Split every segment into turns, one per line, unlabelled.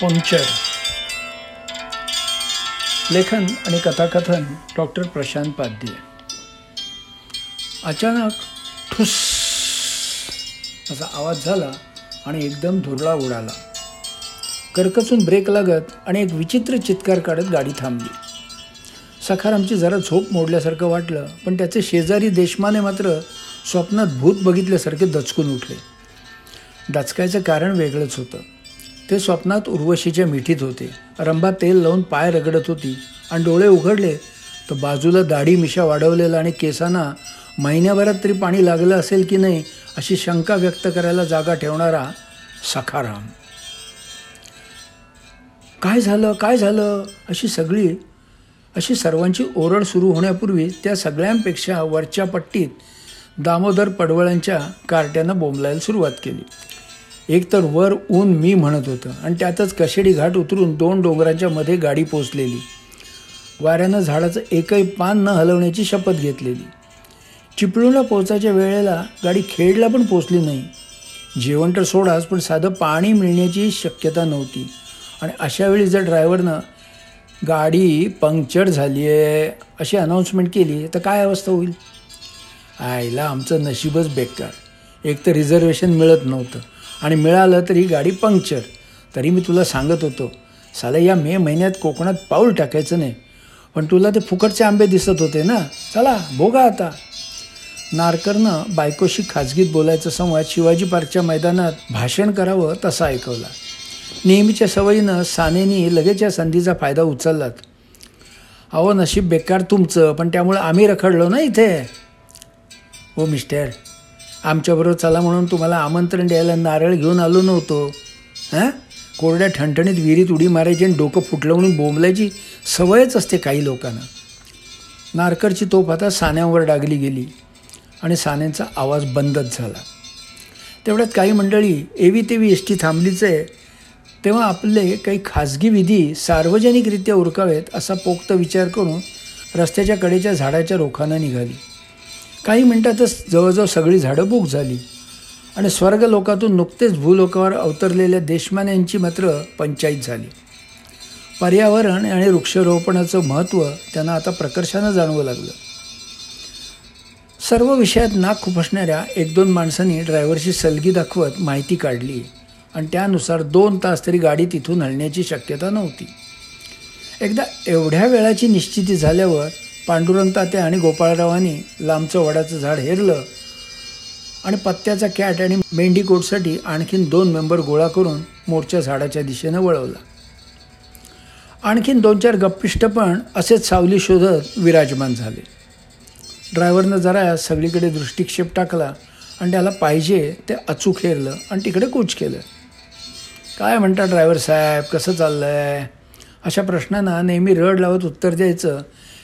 Puncture लेखन आणि कथाकथन डॉक्टर प्रशांत पाध्ये अचानक ठुस असा आवाज झाला आणि एकदम धुरळा उडाला. करकचून ब्रेक लागत आणि एक विचित्र चित्कार काढत गाडी थांबली. सखारामची जरा झोप मोडल्यासारखं वाटलं पण त्याचे शेजारी देशमाने मात्र स्वप्नात भूत बघितल्यासारखे दचकून उठले. दचकायचं कारण वेगळंच होतं. ते स्वप्नात उर्वशीच्या मिठीत होते. रंबा तेल लावून पाय रगडत होती आणि डोळे उघडले तर बाजूला दाढी मिशा वाढवलेला आणि केसांना महिन्याभरात तरी पाणी लागलं असेल की नाही अशी शंका व्यक्त करायला जागा ठेवणारा सखाराम. काय झालं? काय झालं? अशी सगळी अशी सर्वांची ओरड सुरू होण्यापूर्वी त्या सगळ्यांपेक्षा वरच्या पट्टीत दामोदर पडवळांच्या कार्ट्यानं बोंबलायला सुरुवात केली. एकतर वर ऊन मी म्हणत होतं. आणि त्यातच कशेडी घाट उतरून दोन डोंगरांच्या मध्ये गाडी पोचलेली वाऱ्यानं झाडाचं एकही पान न हलवण्याची शपथ घेतलेली. चिपळूणला पोचायच्या वेळेला गाडी खेडला पण पोचली नाही. जेवण तर सोडाच पण साधं पाणी मिळण्याची शक्यता नव्हती. आणि अशावेळी जर ड्रायव्हरनं गाडी पंक्चर झाली आहे अशी अनाऊन्समेंट केली तर काय अवस्था होईल? आयला आमचं नशीबच बेकार. एक तर रिझर्वेशन मिळत नव्हतं. आणि मिळालं तरी गाडी पंक्चर. तरी मी तुला सांगत होतो साला या मे महिन्यात कोकणात पाऊल टाकायचं नाही. पण तुला ते फुकटचे आंबे दिसत होते ना? चला भोगा आता. नारकरनं बायकोशी खाजगीत बोलायचा संवाद शिवाजी पार्कच्या मैदानात भाषण करावं तसा ऐकवला. नेहमीच्या सवयीनं सानेनी लगेच या संधीचा फायदा उचललात. अहो नशीब बेकार तुमचं पण त्यामुळे आम्ही रखडलो ना इथे. हो मिस्टर. आमच्याबरोबर चला म्हणून तुम्हाला आमंत्रण द्यायला नारळ घेऊन आलो नव्हतो. हां? कोरड्या ठणठणीत विहिरीत उडी मारायची आणि डोकं फुटलं म्हणून बोंबलायची सवयच असते काही लोकांना. नारकरची तोफ आता सान्यांवर डागली गेली आणि सान्यांचा आवाज बंदच झाला. तेवढ्यात काही मंडळी एवी तेवी एस टी थांबलीच आहे तेव्हा आपले काही खाजगी विधी सार्वजनिकरित्या उरकावेत असा पोक्त विचार करून रस्त्याच्या कडेच्या झाडाच्या रोखानं निघाली. काही मिनिटातच जवळजवळ सगळी झाडं बुक झाली. आणि स्वर्ग लोकातून नुकतेच भूलोकावर अवतरलेल्या देशमान यांची मात्र पंचायत झाली. पर्यावरण आणि वृक्षारोपणाचं महत्त्व त्यांना आता प्रकर्षानं जाणवं लागलं. सर्व विषयात नाक खुपसणाऱ्या एक दोन माणसांनी ड्रायव्हरची सलगी दाखवत माहिती काढली. आणि त्यानुसार दोन तास तरी गाडी तिथून हलण्याची शक्यता नव्हती. एकदा एवढ्या वेळाची निश्चिती झाल्यावर पांडुरंग ताते आणि गोपाळरावांनी लांबचं वडाचं झाड हेरलं आणि पत्त्याचा कॅट आणि मेंढीकोटसाठी आणखीन दोन मेंबर गोळा करून मोर्चा झाडाच्या दिशेनं वळवला. आणखीन दोन चार गप्पिष्ट पण असेच सावली शोधत विराजमान झाले. ड्रायव्हरनं जरा सगळीकडे दृष्टिक्षेप टाकला आणि त्याला पाहिजे ते अचूक हेरलं आणि तिकडे कूच केलं. काय म्हणता ड्रायव्हर साहेब कसं चाललं आहे अशा प्रश्नांना नेहमी रड लावत उत्तर द्यायचं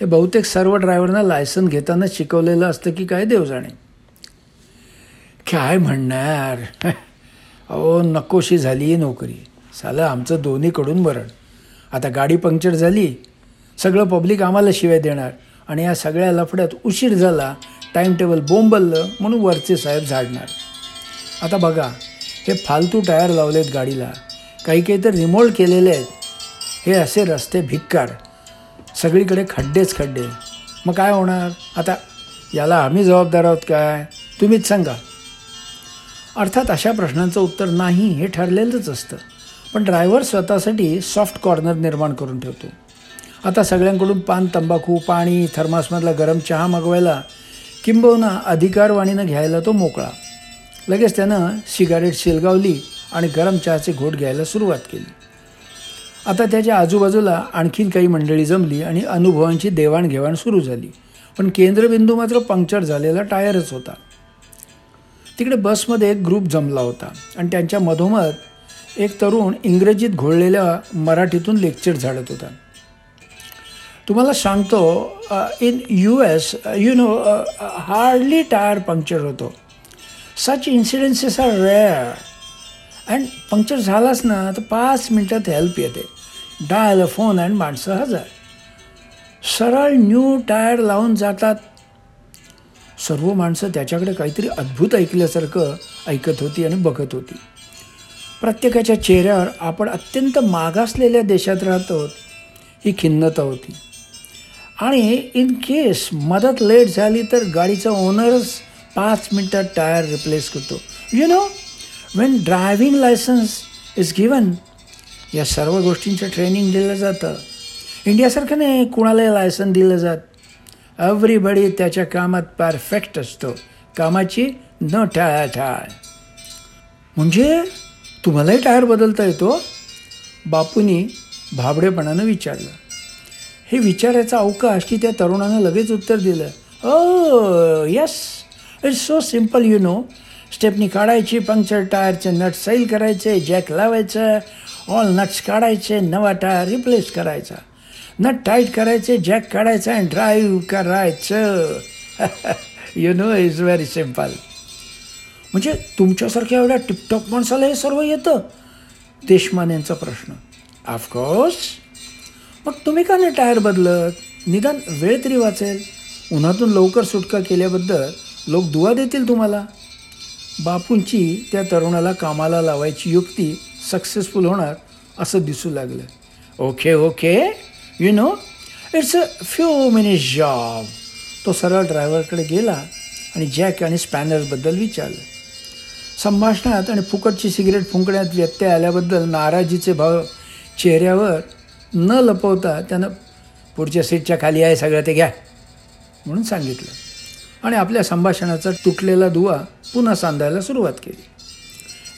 हे बहुतेक सर्व ड्रायव्हरना लायसन घेताना शिकवलेलं असतं की काय देव जाणे काय म्हणणार? अहो नकोशी झाली नोकरी. साला आमचं दोन्हीकडून बरण आता गाडी पंक्चर झाली सगळं पब्लिक आम्हाला शिवाय देणार आणि या सगळ्या लफड्यात उशीर झाला टाईम टेबल बोंबललं म्हणून वरचे साहेब झाडणार. आता बघा हे फालतू टायर लावलेत गाडीला. काही काही तर रिमोल्ड केलेले आहेत. हे असे रस्ते भिक्कार. सगळीकडे खड्डेच खड्डे. मग काय होणार? आता याला आम्ही जबाबदार आहोत काय? तुम्हीच सांगा. अर्थात अशा प्रश्नांचं उत्तर नाही हे ठरलेलंच असतं. पण ड्रायव्हर स्वतःसाठी सॉफ्ट कॉर्नर निर्माण करून ठेवतो. आता सगळ्यांकडून पान तंबाखू पाणी थर्मासमधला गरम चहा मागवायला किंबहुना अधिकारवाणीनं घ्यायला तो मोकळा. लगेच त्यानं सिगारेट शिलगावली आणि गरम चहाचे घोट घ्यायला सुरुवात केली. आता त्याच्या आजूबाजूला आणखीन काही मंडळी जमली आणि अनुभवांची देवाणघेवाण सुरू झाली. पण केंद्रबिंदू मात्र पंक्चर झालेला टायरच होता. तिकडे बसमध्ये एक ग्रुप जमला होता आणि त्यांच्या मधोमध एक तरुण इंग्रजीत घोळलेल्या मराठीतून लेक्चर झाडत होता. तुम्हाला सांगतो in U S you know hardly tyre puncture होतो. Such incidences are rare and puncture झालाच ना तर पाच मिनटात हेल्प येते. डायल फोन अँड माणसं हजर. सरळ न्यू टायर लावून जातात. सर्व माणसं त्याच्याकडे काहीतरी अद्भुत ऐकल्यासारखं ऐकत होती आणि बघत होती. प्रत्येकाच्या चेहऱ्यावर आपण अत्यंत मागासलेल्या देशात राहतो ही खिन्नता होती. आणि इन केस मदत लेट झाली तर गाडीचा ओनरच पाच मिनटात टायर रिप्लेस करतो. You know when driving licence is given या सर्व गोष्टींचं ट्रेनिंग दिलं जातं. इंडियासारखं नाही कुणालाही लायसन दिलं जात. एव्हरीबडी त्याच्या कामात परफेक्ट असतो. कामाची न टाळाटाळ. म्हणजे तुम्हालाही टायर बदलता येतो? बापूनी भाबडेपणानं विचारलं. हे विचारायचा अवकाश की त्या तरुणानं लगेच उत्तर दिलं. ओ yes it's so simple you know stepney काढायची पंक्चर टायरचे नट सैल करायचे जॅक लावायचं. ऑल नट्स काढायचे नवा टायर रिप्लेस करायचा. नट टाईट करायचे जॅक काढायचा आणि ड्राईव्ह करायचं. You know is very simple म्हणजे तुमच्यासारख्या एवढ्या टिपटॉप माणसाला हे सर्व येतं? देशमान यांचा प्रश्न. ऑफकोर्स मग तुम्ही का नाही टायर बदलत? निदान वेळ तरी वाचेल. उन्हातून लवकर सुटका केल्याबद्दल लोक दुवा देतील तुम्हाला. बापूंची त्या तरुणाला कामाला लावायची युक्ती सक्सेसफुल होणार असं दिसू लागलं. Okay okay you know it's a few mini job तो सरळ ड्रायव्हरकडे गेला आणि जॅक आणि स्पॅनर्सबद्दल विचारलं. संभाषणात आणि फुकटची सिगरेट फुंकण्यात व्यत्यय आल्याबद्दल नाराजीचे भाव चेहऱ्यावर न लपवता त्यानं पुढच्या सीटच्या खाली आहे सगळं ते घ्या म्हणून सांगितलं. आणि आपल्या संभाषणाचा तुटलेला दुवा पुन्हा सांधायला सुरुवात केली.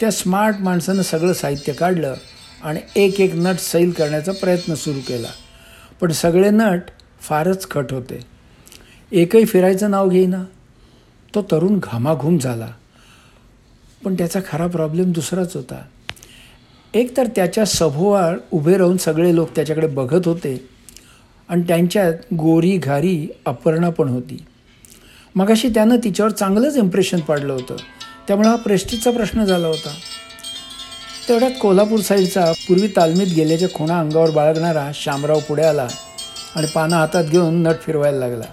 त्या स्मार्ट माणसानं सगळं साहित्य काढलं आणि एक एक नट सैल करण्याचा प्रयत्न सुरू केला. पण सगळे नट फारच खट होते. एकही फिरायचं नाव घेईना. तो तरुण घामाघूम झाला. पण त्याचा खरा प्रॉब्लेम दुसराच होता. एक तर त्याच्या सभोवाळ उभे राहून सगळे लोक त्याच्याकडे बघत होते आणि त्यांच्यात गोरी घारी अपर्णा पण होती. मगाशी त्यानं तिच्यावर चांगलंच इम्प्रेशन पाडलं होतं. त्यामुळे हा प्रेस्टिजचा प्रश्न झाला होता. तेवढ्यात कोल्हापूर साईडचा पूर्वी तालमीत गेल्याच्या खुणा अंगावर बाळगणारा शामराव पुढे आला आणि पानं हातात घेऊन नट फिरवायला लागला.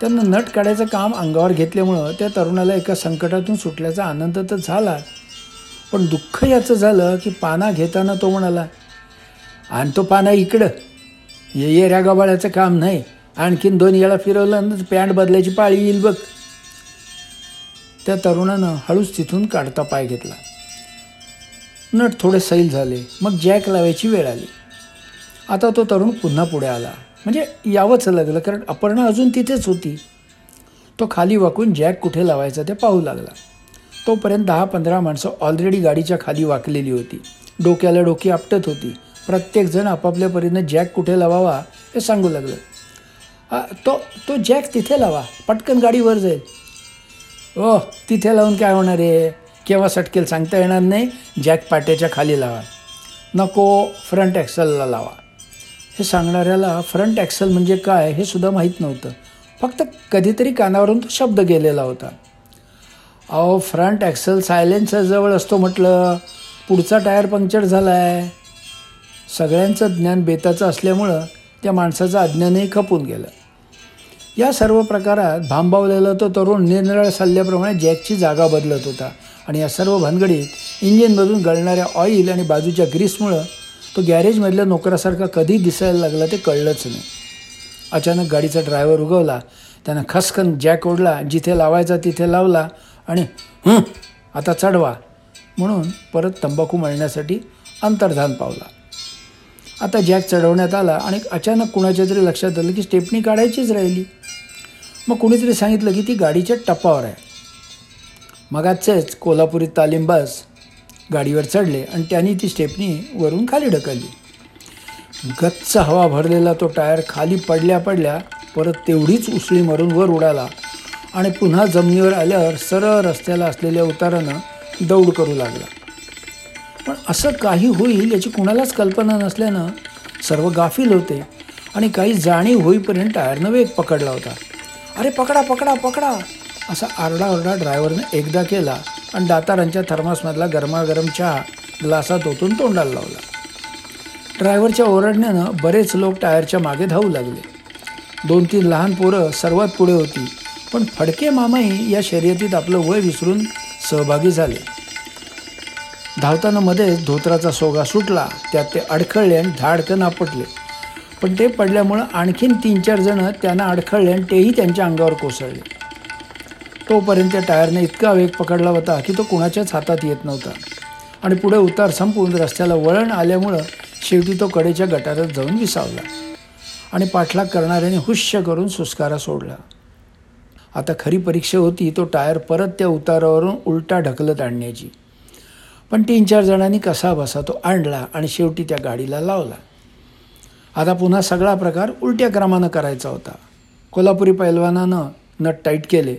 त्यांना नट काढायचं काम अंगावर घेतल्यामुळं त्या तरुणाला एका संकटातून सुटल्याचा आनंद तर झाला पण दुःख याचं झालं की पाना घेताना तो म्हणाला आणतो पाना इकडं. ये ये ऱ्या गबाळ्याचं काम नाही. आणखीन दोन याला फिरवलं पॅन्ट बदलायची पाळी येईल बघ. त्या तरुणानं हळूच तिथून काढता पाय घेतला. नट थोडे सैल झाले मग जॅक लावायची वेळ आली. आता तो तरुण पुन्हा पुढे आला. म्हणजे यावंच लागलं कारण अपर्णा अजून तिथेच होती. तो खाली वाकून जॅक कुठे लावायचा ते पाहू लागला. तोपर्यंत दहा पंधरा माणसं ऑलरेडी गाडीच्या खाली वाकलेली होती. डोक्याला डोकी आपटत होती. प्रत्येकजण आपापल्या परीनं जॅक कुठे लावावा हे सांगू लागलं. तो तो जॅक तिथे लावा. पटकन गाडी वर जाईल. ओ तिथे लावून काय होणार आहे? केव्हा सटकेल सांगता येणार नाही. जॅक पाट्याच्या खाली लावा. नको फ्रंट ॲक्सलला लावा. हे सांगणाऱ्याला फ्रंट ॲक्सल म्हणजे काय हे सुद्धा माहीत नव्हतं. फक्त कधीतरी कानावरून तो शब्द गेलेला होता. अहो फ्रंट ॲक्सल सायलेन्सरजवळ असतो म्हटलं. पुढचा टायर पंक्चर झाला आहे सगळ्यांचं ज्ञान बेताचं असल्यामुळं त्या माणसाचं अज्ञानही खपून गेलं. या सर्व प्रकारात भांबावलेला तो तरुण निरनिराळ्या सल्ल्याप्रमाणे जॅकची जागा बदलत होता. आणि या सर्व भानगडीत इंजिनमधून गळणाऱ्या ऑइल आणि बाजूच्या ग्रीसमुळं तो गॅरेजमधल्या नोकरासारखा कधी दिसायला लागला ते कळलंच नाही. अचानक गाडीचा ड्रायव्हर उगवला. त्यानं खसखन जॅक ओढला जिथे लावायचा तिथे लावला आणि हं आता चढवा. म्हणून परत तंबाखू मळण्यासाठी अंतर्धान पावला. आता जॅक चढवण्यात आला आणि अचानक कुणाच्या तरी लक्षात आलं की स्टेपनी काढायचीच राहिली. मग कुणीतरी सांगितलं की ती गाडीच्या टप्पावर आहे. मगाचेच कोल्हापुरी तालीमबाज गाडीवर चढले आणि त्यांनी ती स्टेपनी वरून खाली ढकलली. गच्च हवा भरलेला तो टायर खाली पडल्या पडल्या परत तेवढीच उसळी मारून वर उडाला आणि पुन्हा जमिनीवर आल्यावर सरळ रस्त्याला असलेल्या उतारानं दौड करू लागला. पण असं काही होईल याची कुणालाच कल्पना नसल्यानं सर्व गाफील होते आणि काही जाणीव होईपर्यंत टायरनं वेग पकडला होता. अरे पकडा पकडा पकडा. असा आरडाओरडा ड्रायव्हरनं एकदा केला आणि दातारांच्या थर्मासमधला गरमागरम चहा ग्लासात ओतून तोंडाला लावला. ड्रायव्हरच्या ओरडण्यानं बरेच लोक टायरच्या मागे धावू लागले. दोन तीन लहान पोरं सर्वात पुढे होती पण फडके मामाही या शर्यतीत आपलं वय विसरून सहभागी झाले. धावताना मध्येच धोत्राचा सोगा सुटला त्यात ते अडखळले आणि धाडकन आपटले. पण ते पडल्यामुळं आणखीन तीन चार जणं त्यांना अडखळले आणि तेही त्यांच्या अंगावर कोसळले. तोपर्यंत त्या टायरने इतका वेग पकडला होता की तो कुणाच्याच हातात येत नव्हता. आणि पुढे उतार संपून रस्त्याला वळण आल्यामुळं शेवटी तो कडेच्या गटारात जाऊन विसावला. आणि पाठलाग करणाऱ्याने हुश्य करून सुस्कारा सोडला. आता खरी परीक्षा होती तो टायर परत त्या उतारावरून उलटा ढकलत आणण्याची. पण तीन चार जणांनी कसा बसा तो आणला आणि शेवटी त्या गाडीला लावला. आता पुन्हा सगळा प्रकार उलट्या क्रमानं करायचा होता. कोल्हापुरी पैलवानानं नट टाईट केले.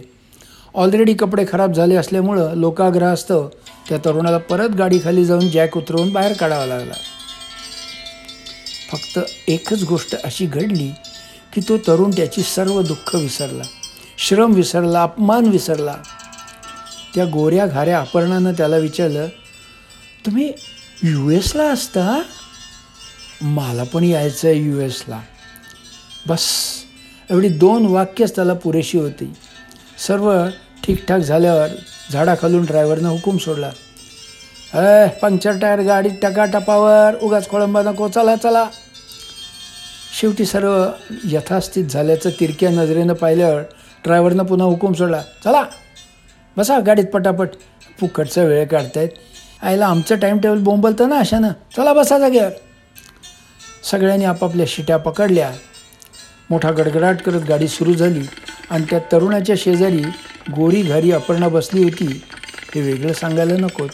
ऑलरेडी कपडे खराब झाले असल्यामुळं लोकाग्रहास्त त्या तरुणाला परत गाडीखाली जाऊन जॅक उतरवून बाहेर काढावा लागला. फक्त एकच गोष्ट अशी घडली की तो तरुण त्याची सर्व दुःख विसरला. श्रम विसरला अपमान विसरला. त्या गोऱ्या घाऱ्या अपर्णानं त्याला विचारलं तुम्ही यू एसला असता? मला पण यायचं आहे यू एसला बस. एवढी दोन वाक्यच त्याला पुरेशी होती. सर्व ठीकठाक झाल्यावर झाडाखालून ड्रायव्हरनं हुकूम सोडला. अय पंक्चर टायर गाडी टकाटपावर उगाच खोळंबा नको चला चला. शेवटी सर्व यथास्थित झाल्याचं तिरक्या नजरेनं पाहिल्यावर ड्रायव्हरनं पुन्हा हुकूम सोडला. चला. बसा गाडीत पटापट. फुकटचा वेळ काढतायत. आईला आमचं टाईम टेबल बोंबलतं ना अशानं. चला बसा जागेवर. सगळ्यांनी आपापल्या शिट्या पकडल्या. मोठा गडगडाट करत गाडी सुरू झाली आणि त्या तरुणाच्या शेजारी गोरी घारी अपर्णा बसली होती. हे वेगळं सांगायला नकोच.